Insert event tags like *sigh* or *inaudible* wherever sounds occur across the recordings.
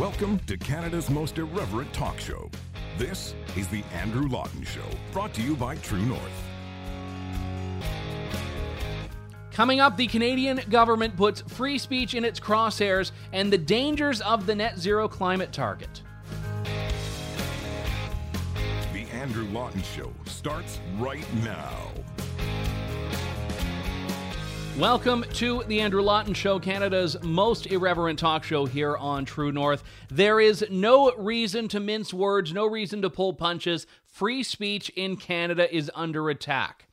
Welcome to Canada's most irreverent talk show. This is The Andrew Lawton Show, brought to you by True North. Coming up, the Canadian government puts free speech in its crosshairs and the dangers of the net zero climate target. The Andrew Lawton Show starts right now. Welcome to the Andrew Lawton Show, Canada's most irreverent talk show here on True North. There is no reason to mince words, no reason to pull punches. Free speech in Canada is under attack.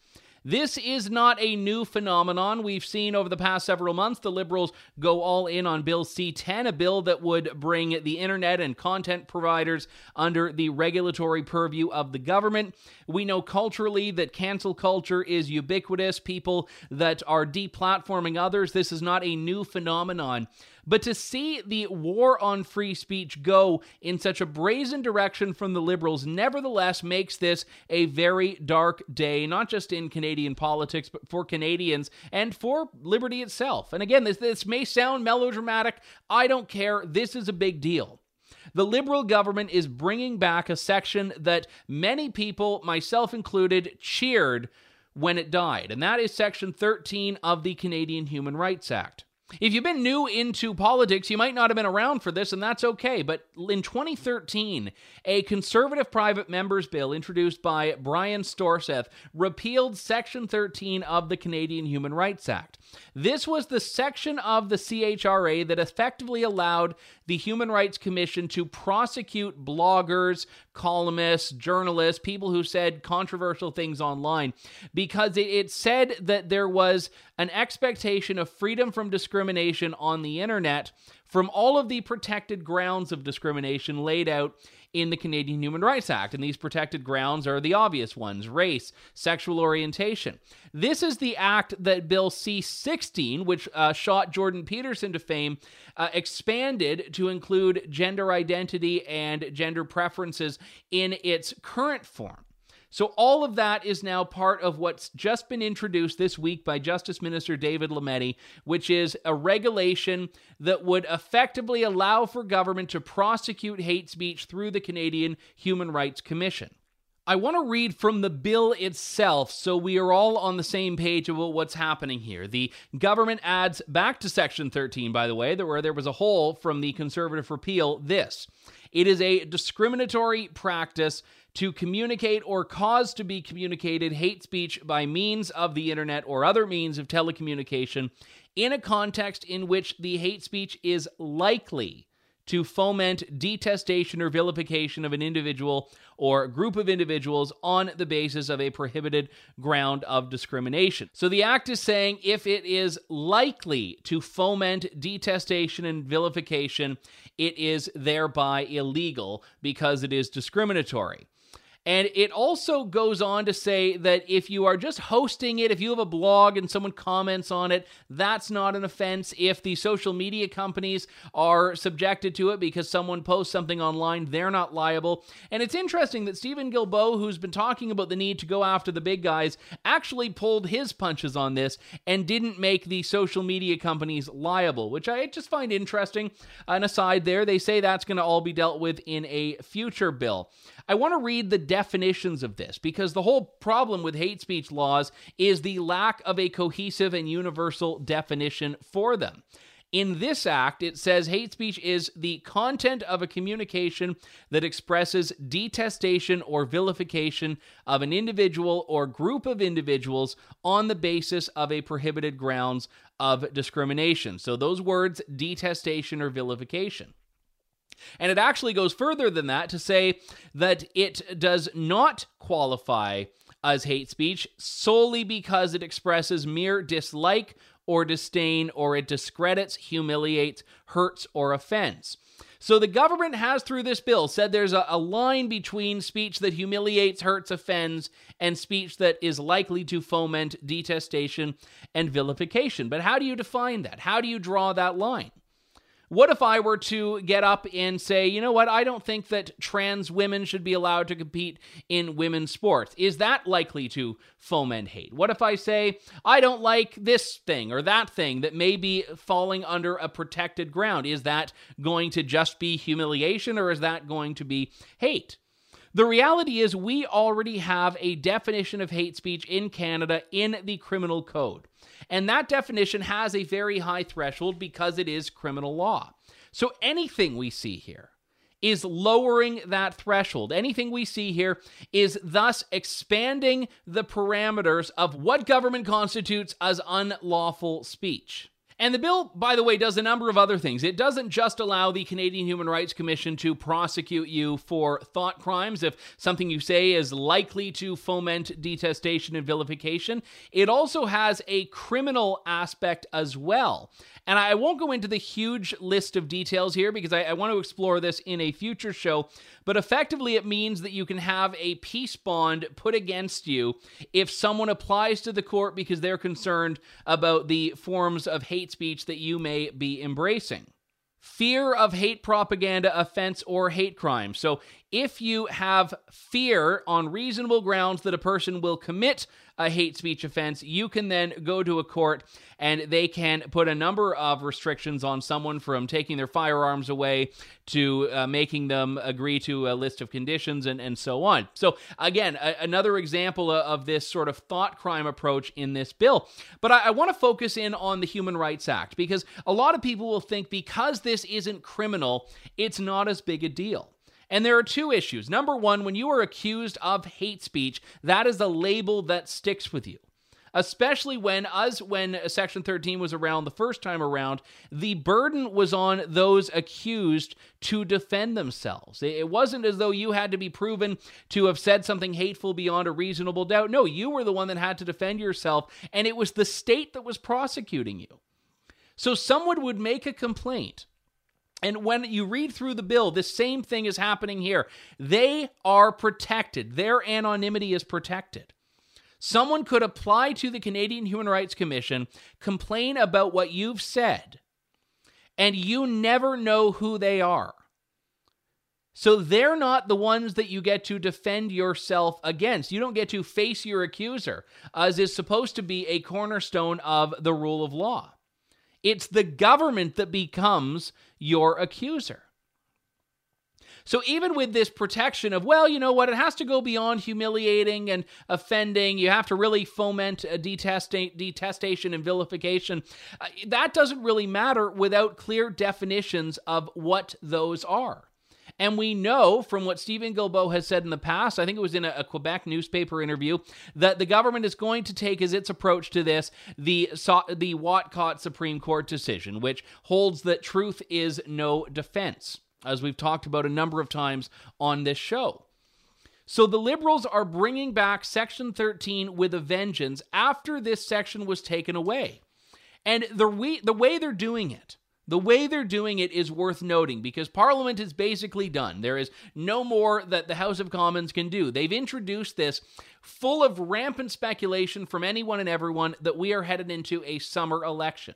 This is not a new phenomenon. We've seen over the past several months the Liberals go all in on Bill C 10, a bill that would bring the internet and content providers under the regulatory purview of the government. We know culturally that cancel culture is ubiquitous, people that are deplatforming others. This is not a new phenomenon. But to see the war on free speech go in such a brazen direction from the Liberals nevertheless makes this a very dark day, not just in Canadian politics, but for Canadians and for liberty itself. And again, this, this may sound melodramatic. I don't care. This is a big deal. The Liberal government is bringing back a section that many people, myself included, cheered when it died, and that is Section 13 of the Canadian Human Rights Act. If you've been new into politics, you might not have been around for this, and that's okay. But in 2013, a conservative private members bill introduced by Brian Storseth repealed Section 13 of the Canadian Human Rights Act. This was the section of the CHRA that effectively allowed the Human Rights Commission to prosecute bloggers, columnists, journalists, people who said controversial things online, because it, said that there was an expectation of freedom from discrimination on the internet from all of the protected grounds of discrimination laid out in the Canadian Human Rights Act. And these protected grounds are the obvious ones race, sexual orientation. This is the act that Bill C 16, which uh, shot Jordan Peterson to fame, uh, expanded to include gender identity and gender preferences in its current form. So, all of that is now part of what's just been introduced this week by Justice Minister David Lametti, which is a regulation that would effectively allow for government to prosecute hate speech through the Canadian Human Rights Commission. I want to read from the bill itself so we are all on the same page about what's happening here. The government adds back to Section 13, by the way, where there was a hole from the conservative repeal this. It is a discriminatory practice to communicate or cause to be communicated hate speech by means of the internet or other means of telecommunication in a context in which the hate speech is likely to foment detestation or vilification of an individual or group of individuals on the basis of a prohibited ground of discrimination. So the act is saying if it is likely to foment detestation and vilification, it is thereby illegal because it is discriminatory. And it also goes on to say that if you are just hosting it, if you have a blog and someone comments on it, that's not an offense. If the social media companies are subjected to it because someone posts something online, they're not liable. And it's interesting that Stephen Guilbeault, who's been talking about the need to go after the big guys, actually pulled his punches on this and didn't make the social media companies liable, which I just find interesting. An aside there, they say that's going to all be dealt with in a future bill. I want to read the definitions of this because the whole problem with hate speech laws is the lack of a cohesive and universal definition for them. In this act, it says hate speech is the content of a communication that expresses detestation or vilification of an individual or group of individuals on the basis of a prohibited grounds of discrimination. So, those words, detestation or vilification. And it actually goes further than that to say that it does not qualify as hate speech solely because it expresses mere dislike or disdain or it discredits, humiliates, hurts, or offends. So the government has, through this bill, said there's a, a, line between speech that humiliates, hurts, offends, and speech that is likely to foment detestation and vilification. But how do you define that? How do you draw that line? What if I were to get up and say, you know what, I don't think that trans women should be allowed to compete in women's sports? Is that likely to foment hate? What if I say, I don't like this thing or that thing that may be falling under a protected ground? Is that going to just be humiliation or is that going to be hate? The reality is, we already have a definition of hate speech in Canada in the criminal code. And that definition has a very high threshold because it is criminal law. So anything we see here is lowering that threshold. Anything we see here is thus expanding the parameters of what government constitutes as unlawful speech. And the bill, by the way, does a number of other things. It doesn't just allow the Canadian Human Rights Commission to prosecute you for thought crimes if something you say is likely to foment detestation and vilification. It also has a criminal aspect as well. And I won't go into the huge list of details here because I, I, want to explore this in a future show. But effectively, it means that you can have a peace bond put against you if someone applies to the court because they're concerned about the forms of hate speech that you may be embracing fear of hate propaganda offense or hate crime. So, if you have fear on reasonable grounds that a person will commit a hate speech offense, you can then go to a court and they can put a number of restrictions on someone from taking their firearms away to uh, making them agree to a list of conditions and, and so on. So, again, a, another example of this sort of thought crime approach in this bill. But I, I want to focus in on the Human Rights Act because a lot of people will think because this isn't criminal, it's not as big a deal. And there are two issues. Number one, when you are accused of hate speech, that is a label that sticks with you. Especially when, as when Section 13 was around the first time around, the burden was on those accused to defend themselves. It wasn't as though you had to be proven to have said something hateful beyond a reasonable doubt. No, you were the one that had to defend yourself, and it was the state that was prosecuting you. So someone would make a complaint and when you read through the bill, the same thing is happening here. They are protected, their anonymity is protected. Someone could apply to the Canadian Human Rights Commission, complain about what you've said, and you never know who they are. So they're not the ones that you get to defend yourself against. You don't get to face your accuser, as is supposed to be a cornerstone of the rule of law. It's the government that becomes your accuser. So even with this protection of, well, you know what, it has to go beyond humiliating and offending. You have to really foment a detesta- detestation and vilification. Uh, that doesn't really matter without clear definitions of what those are. And we know from what Stephen Guilbeault has said in the past, I think it was in a, a, Quebec newspaper interview, that the government is going to take as its approach to this the, the Whatcott Supreme Court decision, which holds that truth is no defense, as we've talked about a number of times on this show. So the Liberals are bringing back Section 13 with a vengeance after this section was taken away. And the, we, the way they're doing it the way they're doing it is worth noting because Parliament is basically done. There is no more that the House of Commons can do. They've introduced this full of rampant speculation from anyone and everyone that we are headed into a summer election.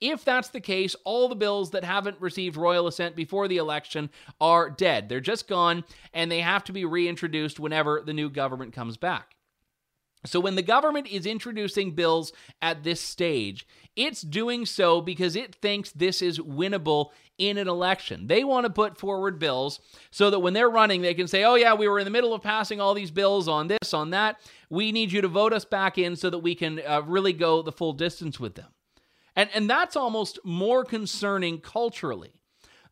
If that's the case, all the bills that haven't received royal assent before the election are dead. They're just gone, and they have to be reintroduced whenever the new government comes back. So, when the government is introducing bills at this stage, it's doing so because it thinks this is winnable in an election. They want to put forward bills so that when they're running, they can say, oh, yeah, we were in the middle of passing all these bills on this, on that. We need you to vote us back in so that we can uh, really go the full distance with them. And, and that's almost more concerning culturally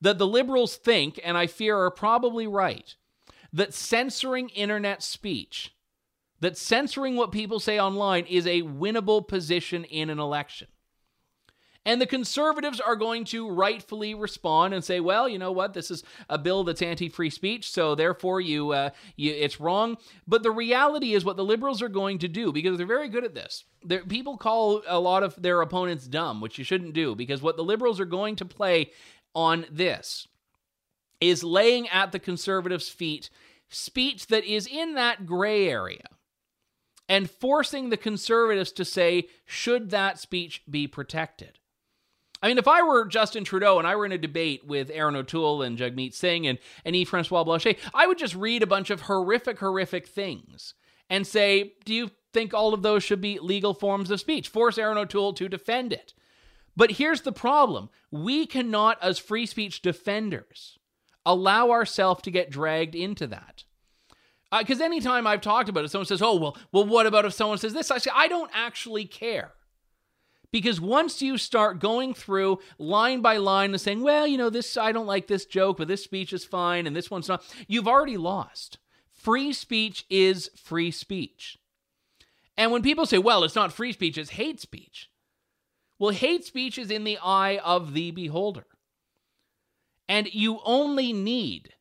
that the liberals think, and I fear are probably right, that censoring internet speech that censoring what people say online is a winnable position in an election. And the conservatives are going to rightfully respond and say, "Well, you know what? This is a bill that's anti-free speech, so therefore you, uh, you it's wrong." But the reality is, what the liberals are going to do, because they're very good at this. People call a lot of their opponents dumb, which you shouldn't do, because what the liberals are going to play on this is laying at the conservatives' feet speech that is in that gray area and forcing the conservatives to say, should that speech be protected? I mean, if I were Justin Trudeau and I were in a debate with Erin O'Toole and Jagmeet Singh and, and Yves Francois Blanchet, I would just read a bunch of horrific, horrific things and say, do you think all of those should be legal forms of speech? Force Erin O'Toole to defend it. But here's the problem we cannot, as free speech defenders, allow ourselves to get dragged into that. Because uh, anytime I've talked about it, someone says, "Oh, well, well, what about if someone says this?" I say, "I don't actually care." Because once you start going through line by line and saying, well, you know, this, I don't like this joke, but this speech is fine and this one's not, you've already lost. Free speech is free speech. And when people say, well, it's not free speech, it's hate speech. Well, hate speech is in the eye of the beholder. And you only need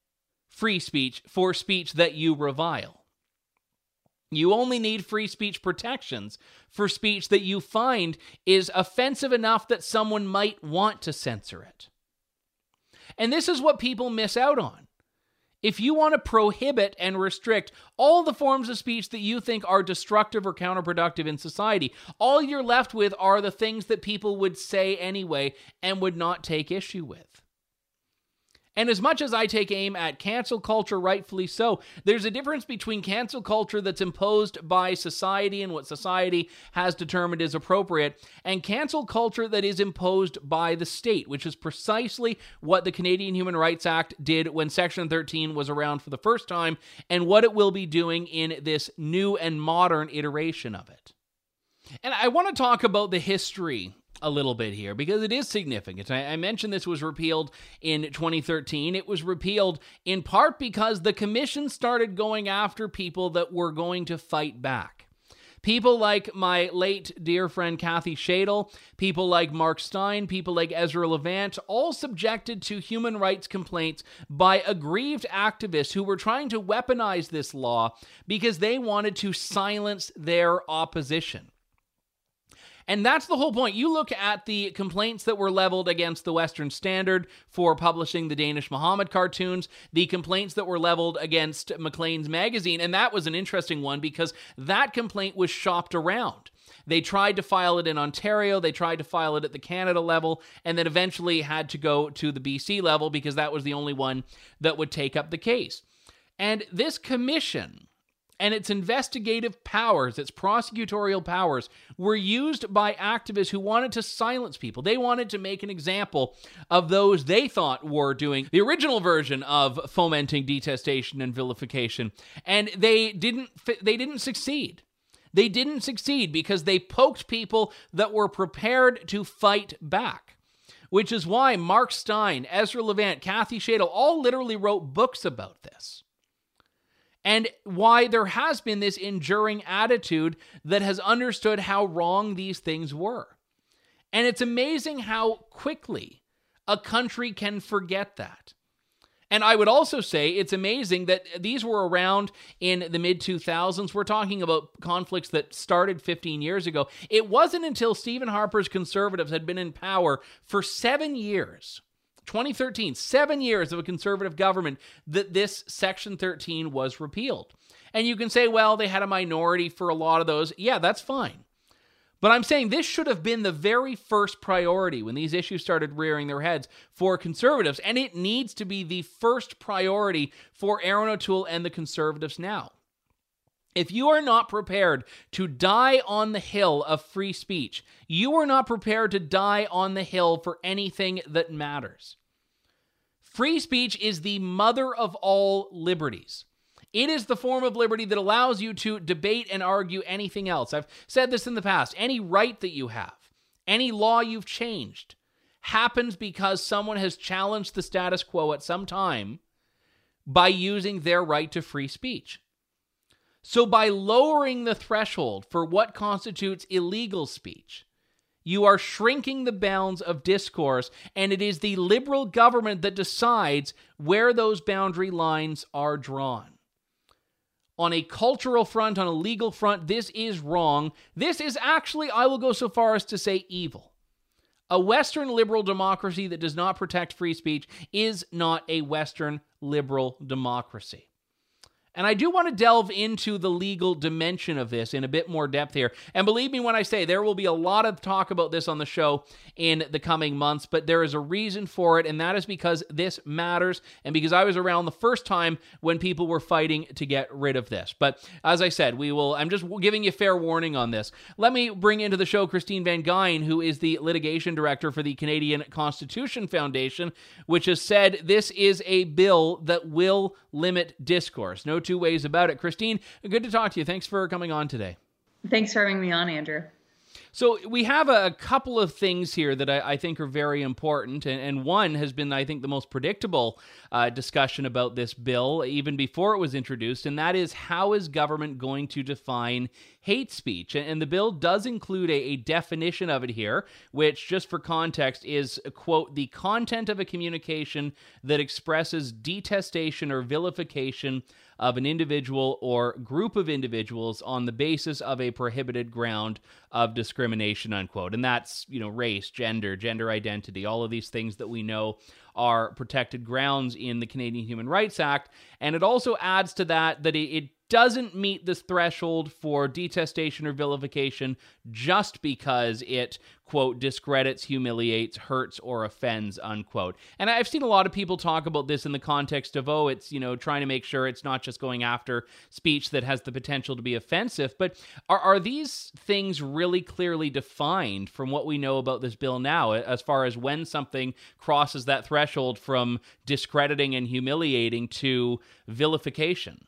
free speech for speech that you revile. You only need free speech protections for speech that you find is offensive enough that someone might want to censor it. And this is what people miss out on. If you want to prohibit and restrict all the forms of speech that you think are destructive or counterproductive in society, all you're left with are the things that people would say anyway and would not take issue with. And as much as I take aim at cancel culture, rightfully so, there's a difference between cancel culture that's imposed by society and what society has determined is appropriate, and cancel culture that is imposed by the state, which is precisely what the Canadian Human Rights Act did when Section 13 was around for the first time, and what it will be doing in this new and modern iteration of it. And I want to talk about the history a little bit here because it is significant. I, I, mentioned this was repealed in 2013. It was repealed in part because the commission started going after people that were going to fight back. People like my late dear friend Kathy Shaidle, people like Mark Steyn, people like Ezra Levant, all subjected to human rights complaints by aggrieved activists who were trying to weaponize this law because they wanted to silence their opposition. And that's the whole point. You look at the complaints that were leveled against the Western Standard for publishing the Danish Muhammad cartoons, the complaints that were leveled against Maclean's magazine, and that was an interesting one because that complaint was shopped around. They tried to file it in Ontario, they tried to file it at the Canada level, and then eventually had to go to the BC level because that was the only one that would take up the case. And this commission and its investigative powers, its prosecutorial powers, were used by activists who wanted to silence people. They wanted to make an example of those they thought were doing the original version of fomenting detestation and vilification, and they didn't. They didn't succeed. They didn't succeed because they poked people that were prepared to fight back. Which is why Mark Steyn, Ezra Levant, Kathy Shaidle all literally wrote books about this and why there has been this enduring attitude that has understood how wrong these things were. And it's amazing how quickly a country can forget that. And I would also say it's amazing that these were around in the mid 2000s. We're talking about conflicts that started 15 years ago. It wasn't until Stephen Harper's conservatives had been in power for seven years 2013, seven years of a conservative government, that this Section 13 was repealed. And you can say, well, they had a minority for a lot of those. Yeah, that's fine. But I'm saying this should have been the very first priority when these issues started rearing their heads for conservatives, and it needs to be the first priority for Erin O'Toole and the conservatives now. If you are not prepared to die on the hill of free speech, you are not prepared to die on the hill for anything that matters. Free speech is the mother of all liberties. It is the form of liberty that allows you to debate and argue anything else. I've said this in the past. Any right that you have, any law you've changed, happens because someone has challenged the status quo at some time by using their right to free speech. So, by lowering the threshold for what constitutes illegal speech, you are shrinking the bounds of discourse, and it is the liberal government that decides where those boundary lines are drawn. On a cultural front, on a legal front, this is wrong. This is actually, I will go so far as to say, evil. A Western liberal democracy that does not protect free speech is not a Western liberal democracy. And I do want to delve into the legal dimension of this in a bit more depth here. And believe me when I say there will be a lot of talk about this on the show in the coming months, but there is a reason for it, and that is because this matters and because I was around the first time when people were fighting to get rid of this. But as I said, we will, I'm just giving you fair warning on this. Let me bring into the show Christine Van Geyn, who is the litigation director for the Canadian Constitution Foundation, which has said this is a bill that will limit discourse. No two ways about it. Christine, good to talk to you. Thanks for coming on today. Thanks for having me on, Andrew. So we have a couple of things here that I, I think are very important, and, and, one has been, I think, the most predictable uh, discussion about this bill, even before it was introduced, and that is how is government going to define hate speech? And, the bill does include a, a definition of it here, which, just for context, is quote the content of a communication that expresses detestation or vilification of an individual or group of individuals on the basis of a prohibited ground of discrimination unquote and that's you know race gender gender identity all of these things that we know are protected grounds in the Canadian Human Rights Act and it also adds to that that it doesn't meet this threshold for detestation or vilification just because it quote discredits humiliates hurts or offends unquote. And i've seen a lot of people talk about this in the context of oh it's you know trying to make sure it's not just going after speech that has the potential to be offensive. But are, are these things really clearly defined from what we know about this bill now as far as when something crosses that threshold from discrediting and humiliating to vilification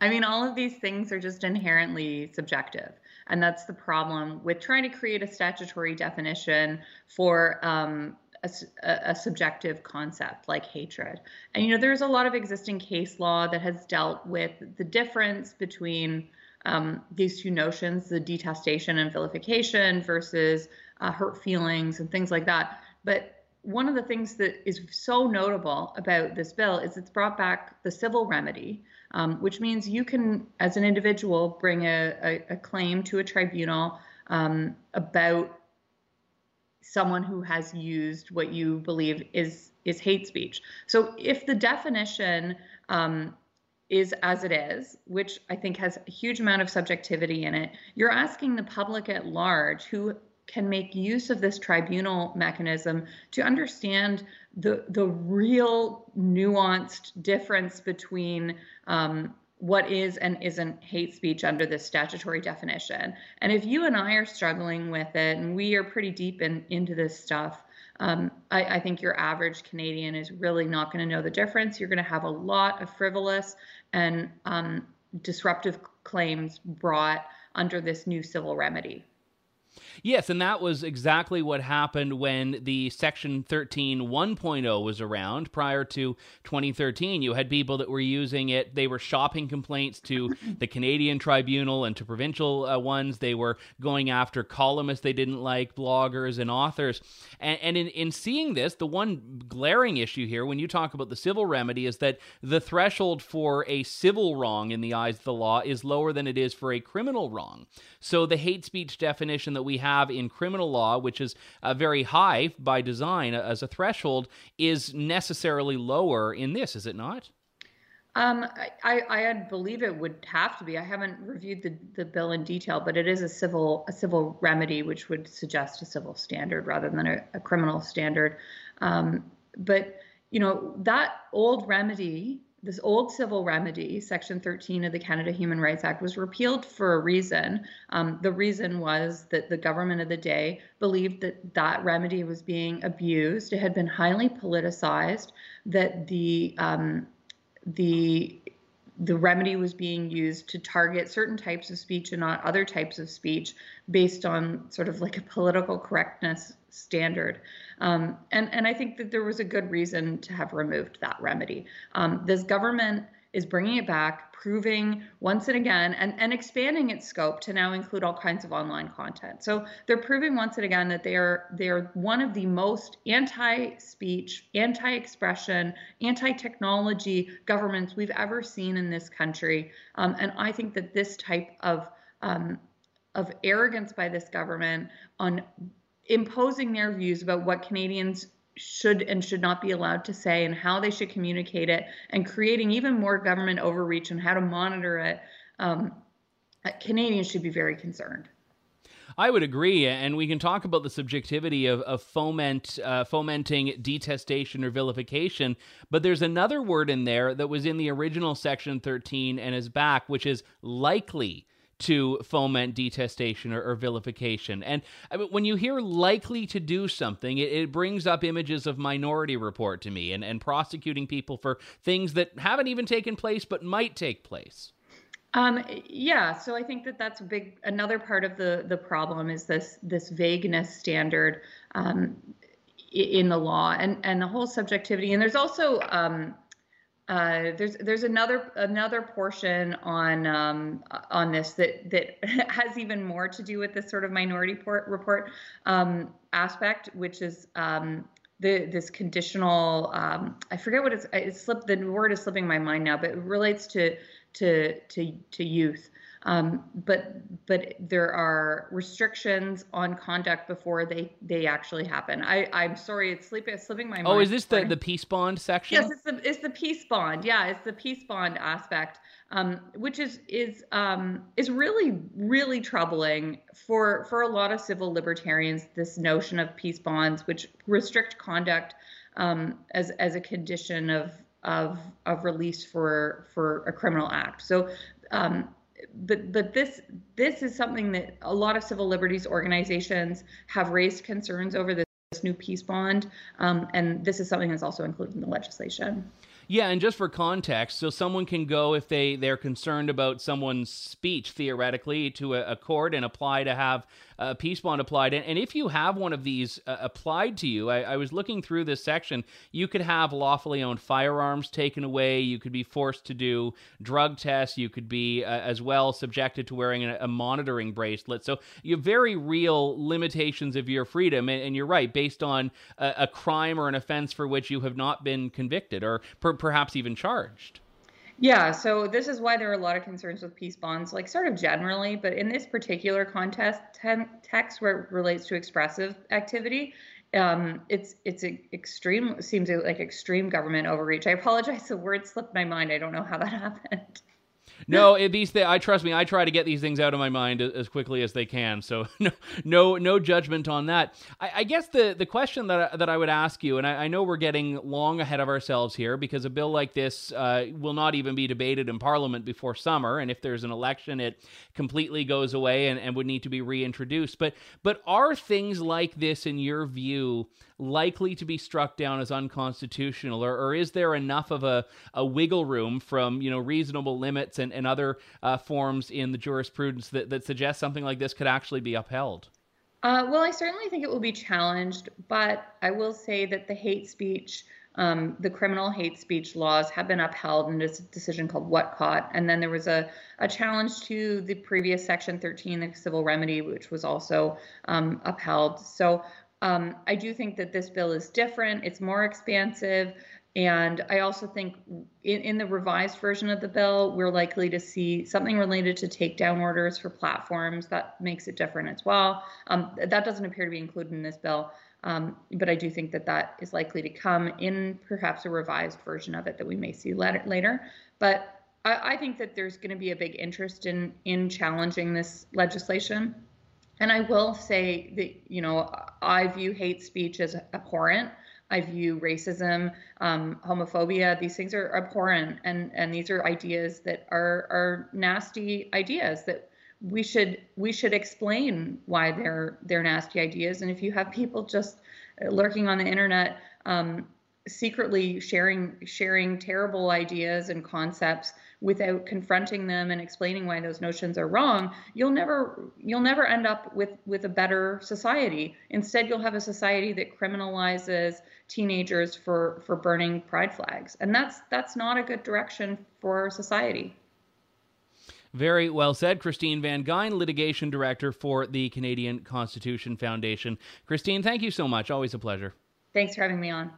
I mean, all of these things are just inherently subjective. And that's the problem with trying to create a statutory definition for um, a, a, subjective concept like hatred. And, you know, there's a lot of existing case law that has dealt with the difference between um, these two notions, the detestation and vilification versus uh, hurt feelings and things like that. But one of the things that is so notable about this bill is it's brought back the civil remedy um, which means you can, as an individual, bring a, a, a claim to a tribunal um, about someone who has used what you believe is is hate speech. So if the definition um, is as it is, which I think has a huge amount of subjectivity in it, you're asking the public at large who can make use of this tribunal mechanism to understand the the real nuanced difference between um, what is and isn't hate speech under this statutory definition. And if you and I are struggling with it, and we are pretty deep in, into this stuff, um, I, I, think your average Canadian is really not going to know the difference. You're going to have a lot of frivolous and um, disruptive claims brought under this new civil remedy. Yes, and that was exactly what happened when the Section 13 1.0 was around prior to 2013. You had people that were using it, they were shopping complaints to *laughs* the Canadian Tribunal and to provincial uh, ones. They were going after columnists they didn't like, bloggers, and authors. And, and in, in seeing this, the one glaring issue here, when you talk about the civil remedy, is that the threshold for a civil wrong in the eyes of the law is lower than it is for a criminal wrong. So the hate speech definition that we have in criminal law, which is uh, very high by design as a threshold, is necessarily lower in this, is it not? Um, I, I believe it would have to be. I haven't reviewed the, the bill in detail, but it is a civil a civil remedy, which would suggest a civil standard rather than a, a criminal standard. Um, but you know that old remedy this old civil remedy, Section 13 of the Canada Human Rights Act, was repealed for a reason. Um, the reason was that the government of the day believed that that remedy was being abused. It had been highly politicized. That the um, the the remedy was being used to target certain types of speech and not other types of speech based on sort of like a political correctness standard. Um, and, and I think that there was a good reason to have removed that remedy. Um, this government is bringing it back, proving once and again, and, and expanding its scope to now include all kinds of online content. So they're proving once and again that they are they are one of the most anti-speech, anti-expression, anti-technology governments we've ever seen in this country. Um, and I think that this type of um, of arrogance by this government on imposing their views about what Canadians should and should not be allowed to say and how they should communicate it and creating even more government overreach and how to monitor it um, canadians should be very concerned I would agree, and we can talk about the subjectivity of, of foment uh, fomenting detestation or vilification. But there's another word in there that was in the original section 13 and is back, which is likely to foment detestation or, or vilification. And I mean, when you hear likely to do something, it, it, brings up images of Minority Report to me and, and prosecuting people for things that haven't even taken place but might take place. Um, yeah, so I think that that's a big another part of the the problem is this this vagueness standard um, in the law and and the whole subjectivity. And there's also um, uh, there's there's another another portion on um, on this that that *laughs* has even more to do with this sort of minority port, report um, aspect, which is um, the this conditional. Um, I forget what it's. It slipped. The word is slipping my mind now, but it relates to to to to youth. Um, but but there are restrictions on conduct before they they actually happen. I I'm sorry, it's slipping slipping my mind. Oh, is this the the peace bond section? Yes, it's the it's the peace bond. Yeah, it's the peace bond aspect, um, which is is um, is really really troubling for for a lot of civil libertarians. This notion of peace bonds, which restrict conduct um, as as a condition of of of release for for a criminal act. So, um, but but this this is something that a lot of civil liberties organizations have raised concerns over this, new peace bond, um, and this is something that's also included in the legislation. Yeah, and just for context, so someone can go if they they're concerned about someone's speech theoretically to a, a court and apply to have a peace bond applied. And, and if you have one of these uh, applied to you, I, I, was looking through this section. You could have lawfully owned firearms taken away. You could be forced to do drug tests. You could be uh, as well subjected to wearing a, a, monitoring bracelet. So you have very real limitations of your freedom. And, and you're right, based on a, a, crime or an offense for which you have not been convicted or per, perhaps even charged. Yeah, so this is why there are a lot of concerns with peace bonds, like sort of generally, but in this particular contest ten, text where it relates to expressive activity, um, it's it's extreme seems like extreme government overreach. I apologize, the word slipped my mind. I don't know how that *laughs* happened no, it, these th- I trust me. I try to get these things out of my mind as quickly as they can. So *laughs* no, no, no judgment on that. I, I guess the the question that I, that I would ask you, and I, I, know we're getting long ahead of ourselves here because a bill like this uh, will not even be debated in Parliament before summer, and if there's an election, it completely goes away and, and would need to be reintroduced. But but are things like this, in your view? Likely to be struck down as unconstitutional, or, or is there enough of a, a wiggle room from you know reasonable limits and, and other uh, forms in the jurisprudence that, that suggest something like this could actually be upheld? Uh, well, I certainly think it will be challenged, but I will say that the hate speech, um, the criminal hate speech laws have been upheld in this decision called Whatcott. And then there was a, a challenge to the previous Section 13, the civil remedy, which was also um, upheld. So um, I do think that this bill is different, it's more expansive. And I also think in, in, the revised version of the bill, we're likely to see something related to takedown orders for platforms. That makes it different as well. Um, that doesn't appear to be included in this bill, um, but I do think that that is likely to come in perhaps a revised version of it that we may see later. But I, I think that there's going to be a big interest in in challenging this legislation. And I will say that, you know, I view hate speech as abhorrent. I view racism, um, homophobia. These things are abhorrent, and and these are ideas that are are nasty ideas that we should we should explain why they're they're nasty ideas. And if you have people just lurking on the internet, um, secretly sharing sharing terrible ideas and concepts without confronting them and explaining why those notions are wrong you'll never you'll never end up with with a better society instead you'll have a society that criminalizes teenagers for for burning pride flags and that's that's not a good direction for society very well said. Christine Van Geyn, Litigation Director for the Canadian Constitution Foundation. Christine, thank you so much. Always a pleasure. Thanks for having me on.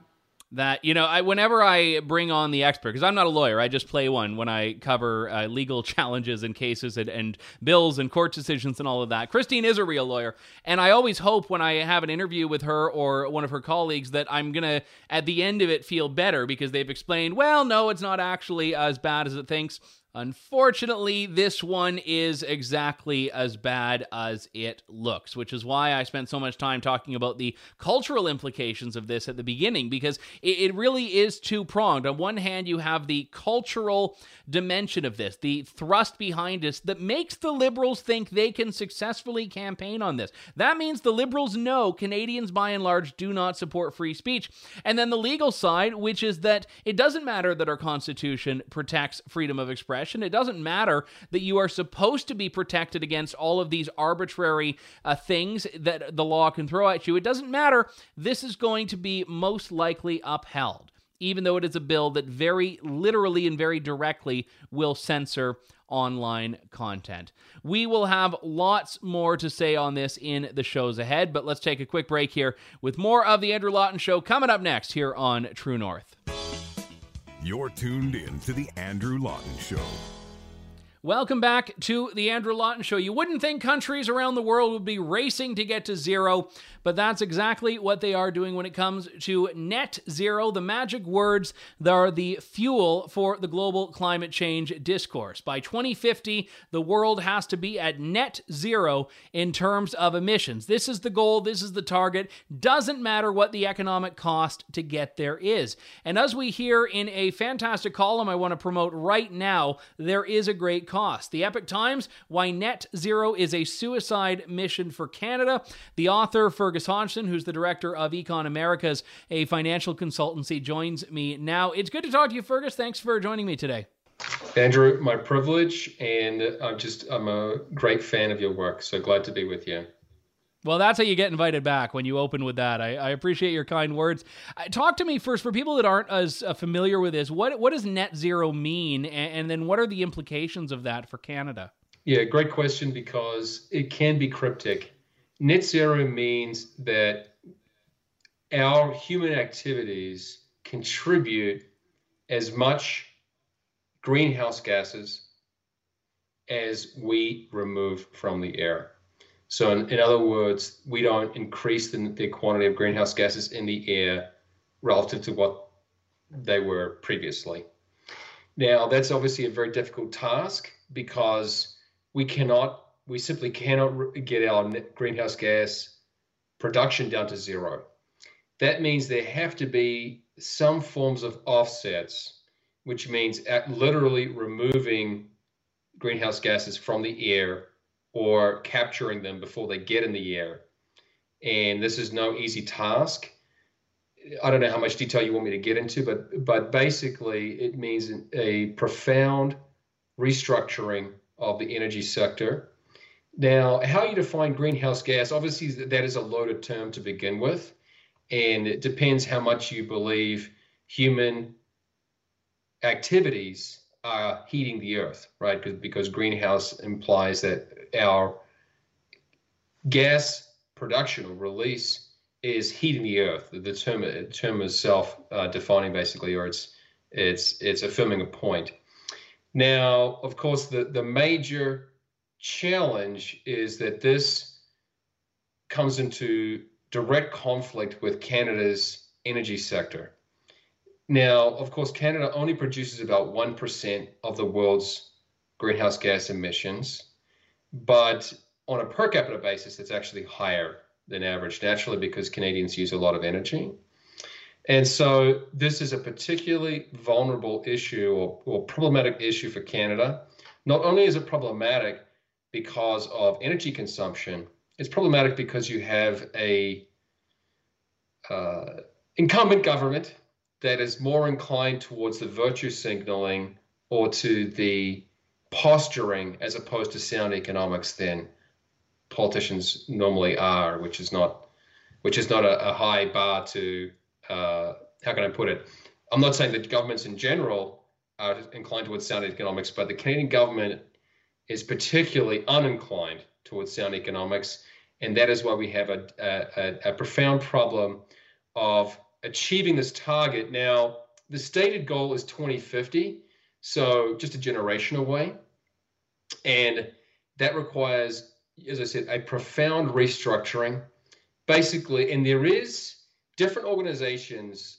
That you know I whenever I bring on the expert because I'm not a lawyer I just play one when I cover uh, legal *laughs* challenges and cases and, and bills and court decisions and all of that. Christine is a real lawyer and I always hope when I have an interview with her or one of her colleagues that I'm gonna at the end of it feel better because they've explained well no it's not actually as bad as it thinks Unfortunately, this one is exactly as bad as it looks, which is why I spent so much time talking about the cultural implications of this at the beginning, because it, really is two pronged. On one hand, you have the cultural dimension of this, the thrust behind this that makes the Liberals think they can successfully campaign on this. That means the Liberals know Canadians by and large do not support free speech. And then the legal side, which is that it doesn't matter that our Constitution protects freedom of expression It doesn't matter that you are supposed to be protected against all of these arbitrary uh, things that the law can throw at you. It doesn't matter. This is going to be most likely upheld, even though it is a bill that very literally and very directly will censor online content. We will have lots more to say on this in the shows ahead, but let's take a quick break here with more of the Andrew Lawton Show coming up next here on True North. You're tuned in to The Andrew Lawton Show. Welcome back to the Andrew Lawton Show. You wouldn't think countries around the world would be racing to get to zero, but that's exactly what they are doing when it comes to net zero, the magic words that are the fuel for the global climate change discourse. By 2050, the world has to be at net zero in terms of emissions. This is the goal, this is the target. Doesn't matter what the economic cost to get there is. And as we hear in a fantastic column I want to promote right now, there is a great cost. The Epoch Times, Why Net Zero is a Suicide Mission for Canada. The author, Fergus Hodgson, who's the director of Econ Americas, a financial consultancy, joins me now. It's good to talk to you, Fergus. Thanks for joining me today. Andrew, my privilege, and I'm just I'm a great fan of your work. So glad to be with you. Well, that's how you get invited back when you open with that. I, I appreciate your kind words. Uh, talk to me first for people that aren't as uh, familiar with this. What what does net zero mean, and, and then what are the implications of that for Canada? Yeah, great question because it can be cryptic. Net zero means that our human activities contribute as much greenhouse gases as we remove from the air. So, in, in other words, we don't increase the, the quantity of greenhouse gases in the air relative to what they were previously. Now, that's obviously a very difficult task because we cannot, we simply cannot get our greenhouse gas production down to zero. That means there have to be some forms of offsets, which means literally removing greenhouse gases from the air or capturing them before they get in the air. And this is no easy task. I don't know how much detail you want me to get into, but but basically it means a profound restructuring of the energy sector. Now, how you define greenhouse gas, obviously that is a loaded term to begin with, and it depends how much you believe human activities are heating the earth, right? Because because greenhouse implies that our gas production or release is heating the earth. The term, term is self-defining basically, or it's it's it's affirming a point. Now, of course, the the major challenge is that this comes into direct conflict with Canada's energy sector. Now, of course, Canada only produces about 1% of the world's greenhouse gas emissions. But on a per capita basis, it's actually higher than average naturally because Canadians use a lot of energy. And so this is a particularly vulnerable issue or, or problematic issue for Canada. Not only is it problematic because of energy consumption, it's problematic because you have a uh, incumbent government that is more inclined towards the virtue signaling or to the posturing as opposed to sound economics than politicians normally are, which is not which is not a, a high bar to uh, how can I put it? I'm not saying that governments in general are inclined towards sound economics, but the Canadian government is particularly uninclined towards sound economics, and that is why we have a, a, a profound problem of achieving this target. Now, the stated goal is 2050, so just a generation away. And that requires, as I said, a profound restructuring. Basically, and there is different organizations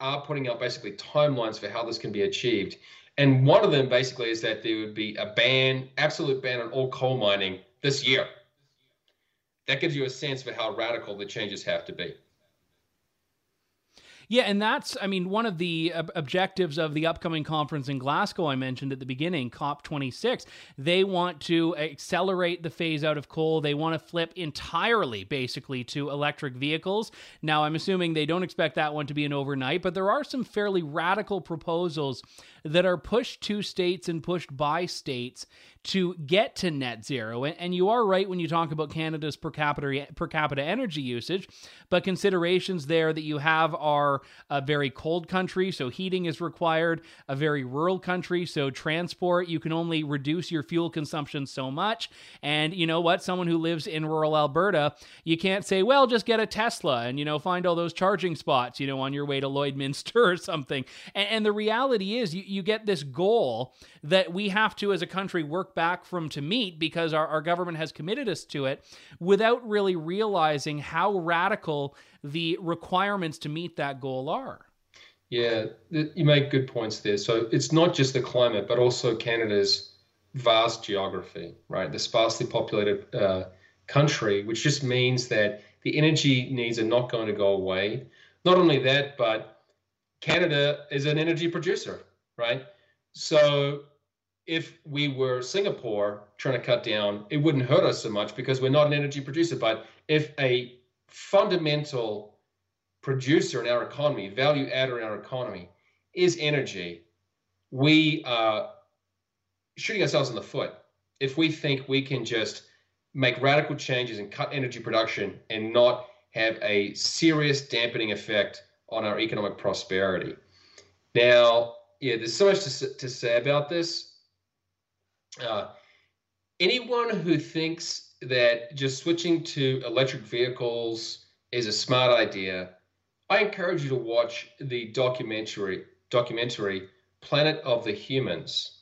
are putting out basically timelines for how this can be achieved. And one of them basically is that there would be a ban, absolute ban on all coal mining this year. That gives you a sense for how radical the changes have to be. Yeah, and that's, I mean, one of the ob- objectives of the upcoming conference in Glasgow I mentioned at the beginning, COP26. They want to accelerate the phase out of coal. They want to flip entirely, basically, to electric vehicles. Now, I'm assuming they don't expect that one to be an overnight, but there are some fairly radical proposals that are pushed to states and pushed by states to get to net zero. And, you are right when you talk about Canada's per capita per capita energy usage, but considerations there that you have are a very cold country, so heating is required, a very rural country, so transport, you can only reduce your fuel consumption so much. And you know what? Someone who lives in rural Alberta, you can't say, well, just get a Tesla and, you know, find all those charging spots, you know, on your way to Lloydminster *laughs* or something. And, and the reality is, you, you get this goal that we have to, as a country, work back from to meet because our, our government has committed us to it without really realizing how radical the requirements to meet that goal are. Yeah, you make good points there. So it's not just the climate, but also Canada's vast geography, right? The sparsely populated uh, country, which just means that the energy needs are not going to go away. Not only that, but Canada is an energy producer, right? So if we were Singapore trying to cut down, it wouldn't hurt us so much because we're not an energy producer. But if a fundamental producer in our economy, value adder in our economy, is energy, we are shooting ourselves in the foot if we think we can just make radical changes and cut energy production and not have a serious dampening effect on our economic prosperity. Now, yeah, there's so much to, to say about this. Uh, anyone who thinks that just switching to electric vehicles is a smart idea, I encourage you to watch the documentary documentary Planet of the Humans.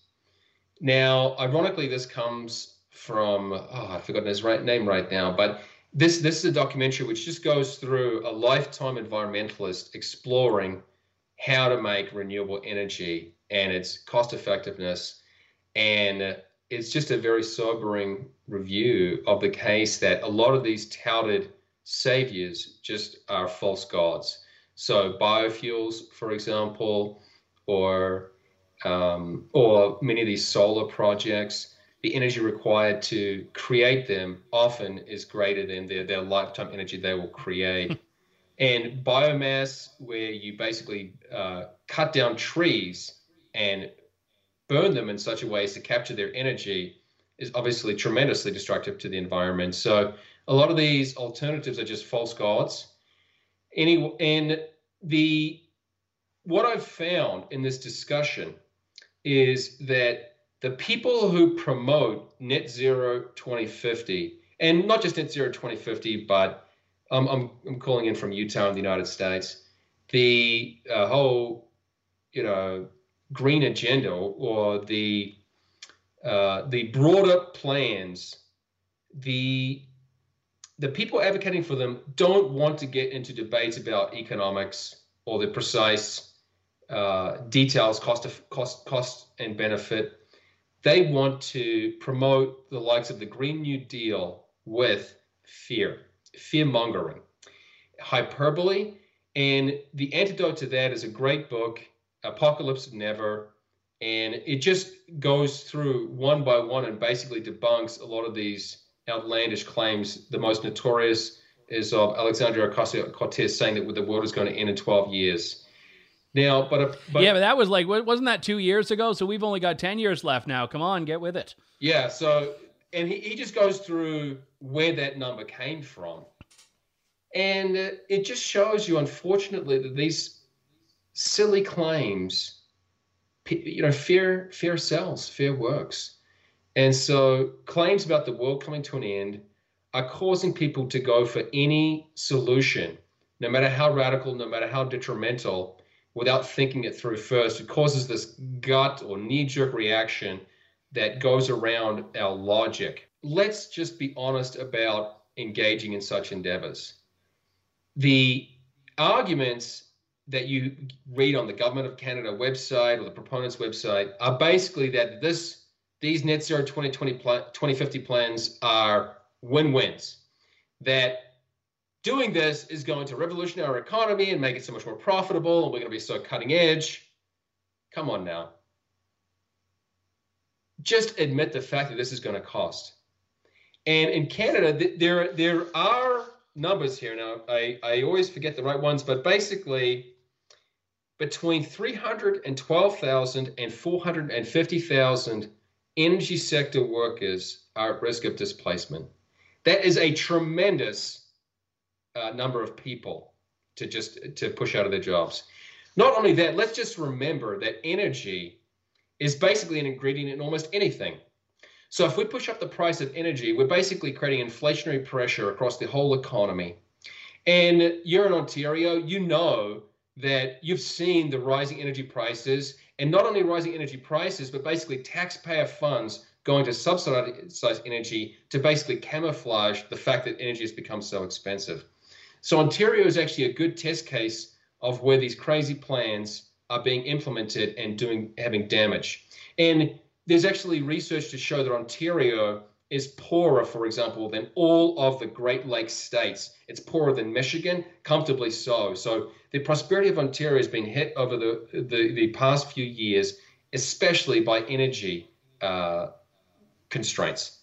Now, ironically, this comes from oh, I've forgotten his right name right now, but this this is a documentary which just goes through a lifetime environmentalist exploring how to make renewable energy and its cost effectiveness. And it's just a very sobering review of the case that a lot of these touted saviors just are false gods. So biofuels, for example, or um, or many of these solar projects, the energy required to create them often is greater than their, their lifetime energy they will create. *laughs* and biomass where you basically uh, cut down trees and burn them in such a way as to capture their energy is obviously tremendously destructive to the environment. So a lot of these alternatives are just false gods. Any and the what I've found in this discussion is that the people who promote net zero 2050 and not just net zero 2050 but um, I'm, I'm calling in from Utah in the United States. The uh, whole, you know, green agenda or the uh, the broader plans, the the people advocating for them don't want to get into debates about economics or the precise uh, details, cost of cost, cost and benefit. They want to promote the likes of the Green New Deal with fear fear mongering, hyperbole. And the antidote to that is a great book, Apocalypse Never. And it just goes through one by one and basically debunks a lot of these outlandish claims. The most notorious is of Alexandria Ocasio Cortez saying that the world is going to end in 12 years. Now, but, but yeah, but that was like wasn't that two years ago? So we've only got 10 years left now. Come on, get with it. Yeah. So and he, he just goes through where that number came from. And it just shows you, unfortunately, that these silly claims, you know, fear, fear sells, fear works. And so claims about the world coming to an end are causing people to go for any solution no matter how radical, no matter how detrimental, without thinking it through first, it causes this gut or knee jerk reaction that goes around our logic. Let's just be honest about engaging in such endeavors. The arguments that you read on the government of Canada website or the proponents website are basically that this these net zero 2020 2050 plans are win-wins that doing this is going to revolutionize our economy and make it so much more profitable and we're going to be so cutting edge come on now just admit the fact that this is going to cost and in canada there there are numbers here now i i always forget the right ones but basically between 312,000 and 450,000 energy sector workers are at risk of displacement. That is a tremendous uh, number of people to just to push out of their jobs. Not only that, let's just remember that energy is basically an ingredient in almost anything. So if we push up the price of energy, we're basically creating inflationary pressure across the whole economy. And you're in Ontario, you know that you've seen the rising energy prices, and not only rising energy prices, but basically taxpayer funds going to subsidize energy to basically camouflage the fact that energy has become so expensive. So Ontario is actually a good test case of where these crazy plans are being implemented and doing having damage. And there's actually research to show that Ontario is poorer, for example, than all of the Great Lakes states. It's poorer than Michigan, comfortably so. So the prosperity of Ontario has been hit over the, the, the past few years, especially by energy uh, constraints.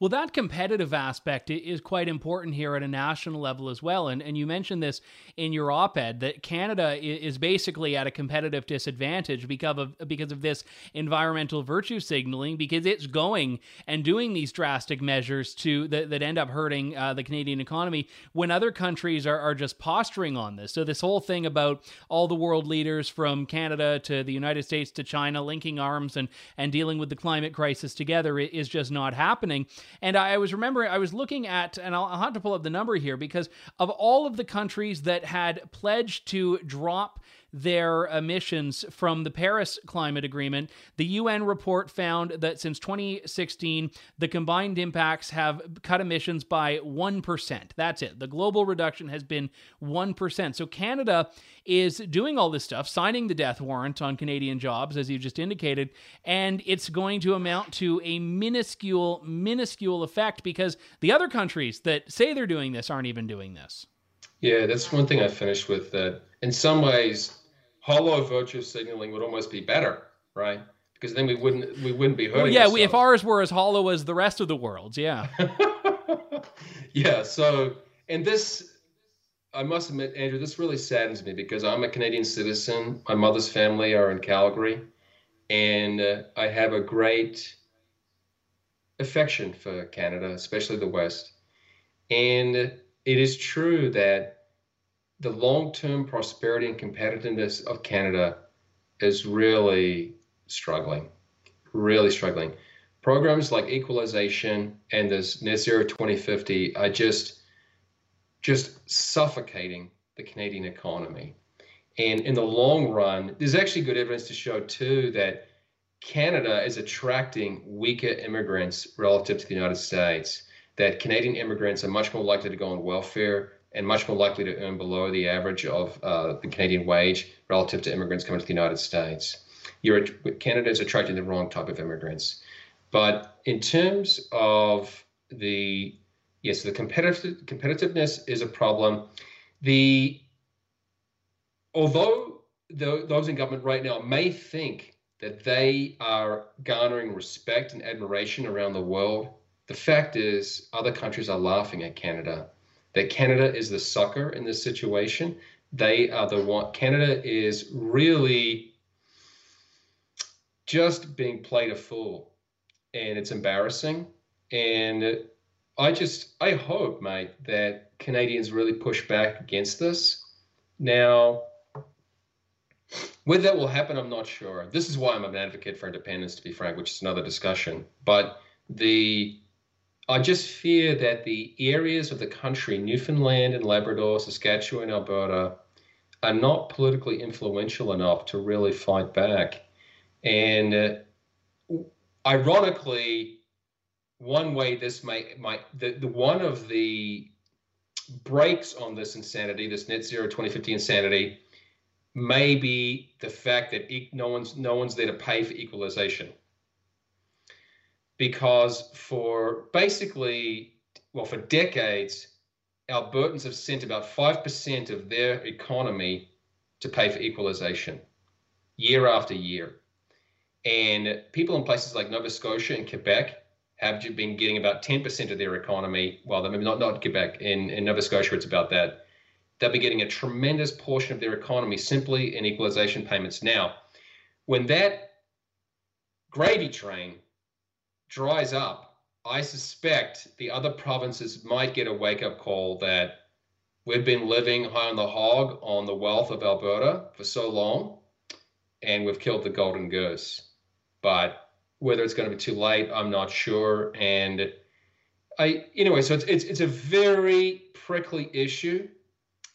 Well, that competitive aspect is quite important here at a national level as well. And, and you mentioned this in your op ed that Canada is basically at a competitive disadvantage because of, because of this environmental virtue signaling, because it's going and doing these drastic measures to that, that end up hurting uh, the Canadian economy when other countries are, are just posturing on this. So, this whole thing about all the world leaders from Canada to the United States to China linking arms and, and dealing with the climate crisis together is just not happening. And I was remembering, I was looking at, and I'll, I'll have to pull up the number here because of all of the countries that had pledged to drop their emissions from the Paris Climate Agreement, the UN report found that since 2016, the combined impacts have cut emissions by 1%. That's it. The global reduction has been 1%. So Canada is doing all this stuff, signing the death warrant on Canadian jobs, as you just indicated, and it's going to amount to a minuscule, minuscule effect because the other countries that say they're doing this aren't even doing this. Yeah, that's one thing I finished with that in some ways hollow virtue signaling would almost be better, right? Because then we wouldn't we wouldn't be hurting. Well, yeah, we, if ours were as hollow as the rest of the world's, yeah. *laughs* yeah. So, and this, I must admit, Andrew, this really saddens me because I'm a Canadian citizen. My mother's family are in Calgary, and uh, I have a great affection for Canada, especially the West. And it is true that the long-term prosperity and competitiveness of Canada is really struggling, really struggling. Programs like equalization and this net zero 2050 are just just suffocating the Canadian economy. And in the long run, there's actually good evidence to show too that Canada is attracting weaker immigrants relative to the United States. That Canadian immigrants are much more likely to go on welfare and much more likely to earn below the average of uh, the Canadian wage relative to immigrants coming to the United States. You're, Canada is attracting the wrong type of immigrants. But in terms of the yes, the competitive competitiveness is a problem. The although the, those in government right now may think that they are garnering respect and admiration around the world, the fact is other countries are laughing at Canada that Canada is the sucker in this situation. They are the one. Canada is really just being played a fool, and it's embarrassing. And I just, I hope, mate, that Canadians really push back against this. Now, whether that will happen, I'm not sure. This is why I'm an advocate for independence, to be frank, which is another discussion. But the I just fear that the areas of the country, Newfoundland and Labrador, Saskatchewan, Alberta, are not politically influential enough to really fight back. And uh, ironically, one way this might might the, the one of the breaks on this insanity, this net zero 2050 insanity, may be the fact that no one's no one's there to pay for equalization. Because for basically, well, for decades, Albertans have sent about 5% of their economy to pay for equalization year after year. And people in places like Nova Scotia and Quebec have been getting about 10% of their economy. Well, maybe not, not Quebec, in, in Nova Scotia, it's about that. They'll be getting a tremendous portion of their economy simply in equalization payments. Now, when that gravy train dries up, I suspect the other provinces might get a wake up call that we've been living high on the hog on the wealth of Alberta for so long, and we've killed the golden goose. But whether it's going to be too late, I'm not sure. And I, anyway, so it's it's it's a very prickly issue,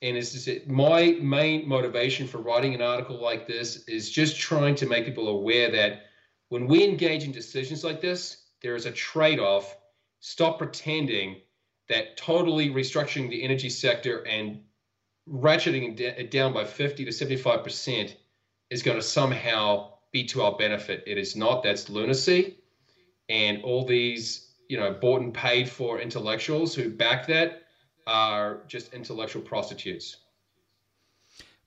and it's just my main motivation for writing an article like this is just trying to make people aware that when we engage in decisions like this, there is a trade-off. Stop pretending that totally restructuring the energy sector and ratcheting it down by 50 to 75 percent is going to somehow be to our benefit. It is not. That's lunacy. And all these, you know, bought and paid for intellectuals who back that are just intellectual prostitutes.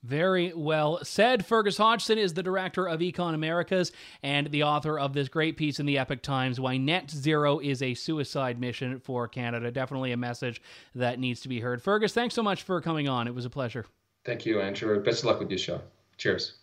Very well said. Fergus Hodgson is the director of Econ Americas and the author of this great piece in the Epoch Times Why Net Zero is a Suicide Mission for Canada. Definitely a message that needs to be heard. Fergus, thanks so much for coming on. It was a pleasure. Thank you, Andrew. Best of luck with your show. Cheers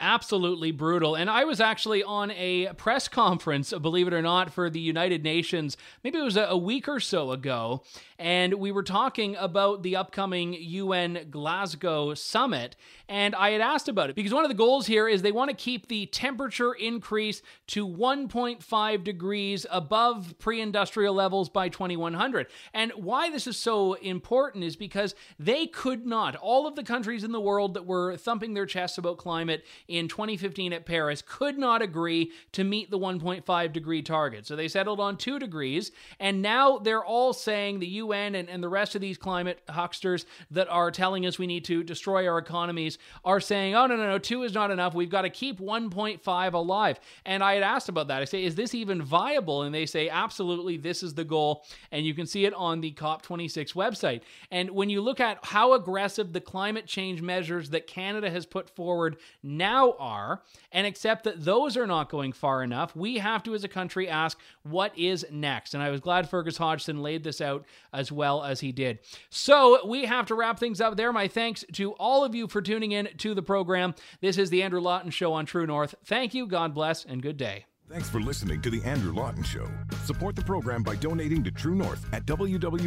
absolutely brutal. And I was actually on a press conference, believe it or not, for the United Nations, maybe it was a, week or so ago. And we were talking about the upcoming UN Glasgow summit. And I had asked about it because one of the goals here is they want to keep the temperature increase to 1.5 degrees above pre industrial levels by 2100. And why this is so important is because they could not, all of the countries in the world that were thumping their chests about climate in 2015 at Paris could not agree to meet the 1.5 degree target. So they settled on 2 degrees, and now they're all saying the UN and, and the rest of these climate hucksters that are telling us we need to destroy our economies are saying, oh, no, no, no, 2 is not enough. We've got to keep 1.5 alive. And I had asked about that. I say, is this even viable? And they say, absolutely, this is the goal. And you can see it on the COP26 website. And when you look at how aggressive the climate change measures that Canada has put forward now now are and accept that those are not going far enough, we have to, as a country, ask what is next. And I was glad Fergus Hodgson laid this out as well as he did. So we have to wrap things up there. My thanks to all of you for tuning in to the program. This is the Andrew Lawton Show on True North. Thank you, God bless, and good day. Thanks for listening to The Andrew Lawton Show. Support the program by donating to True North at www.tnc.news.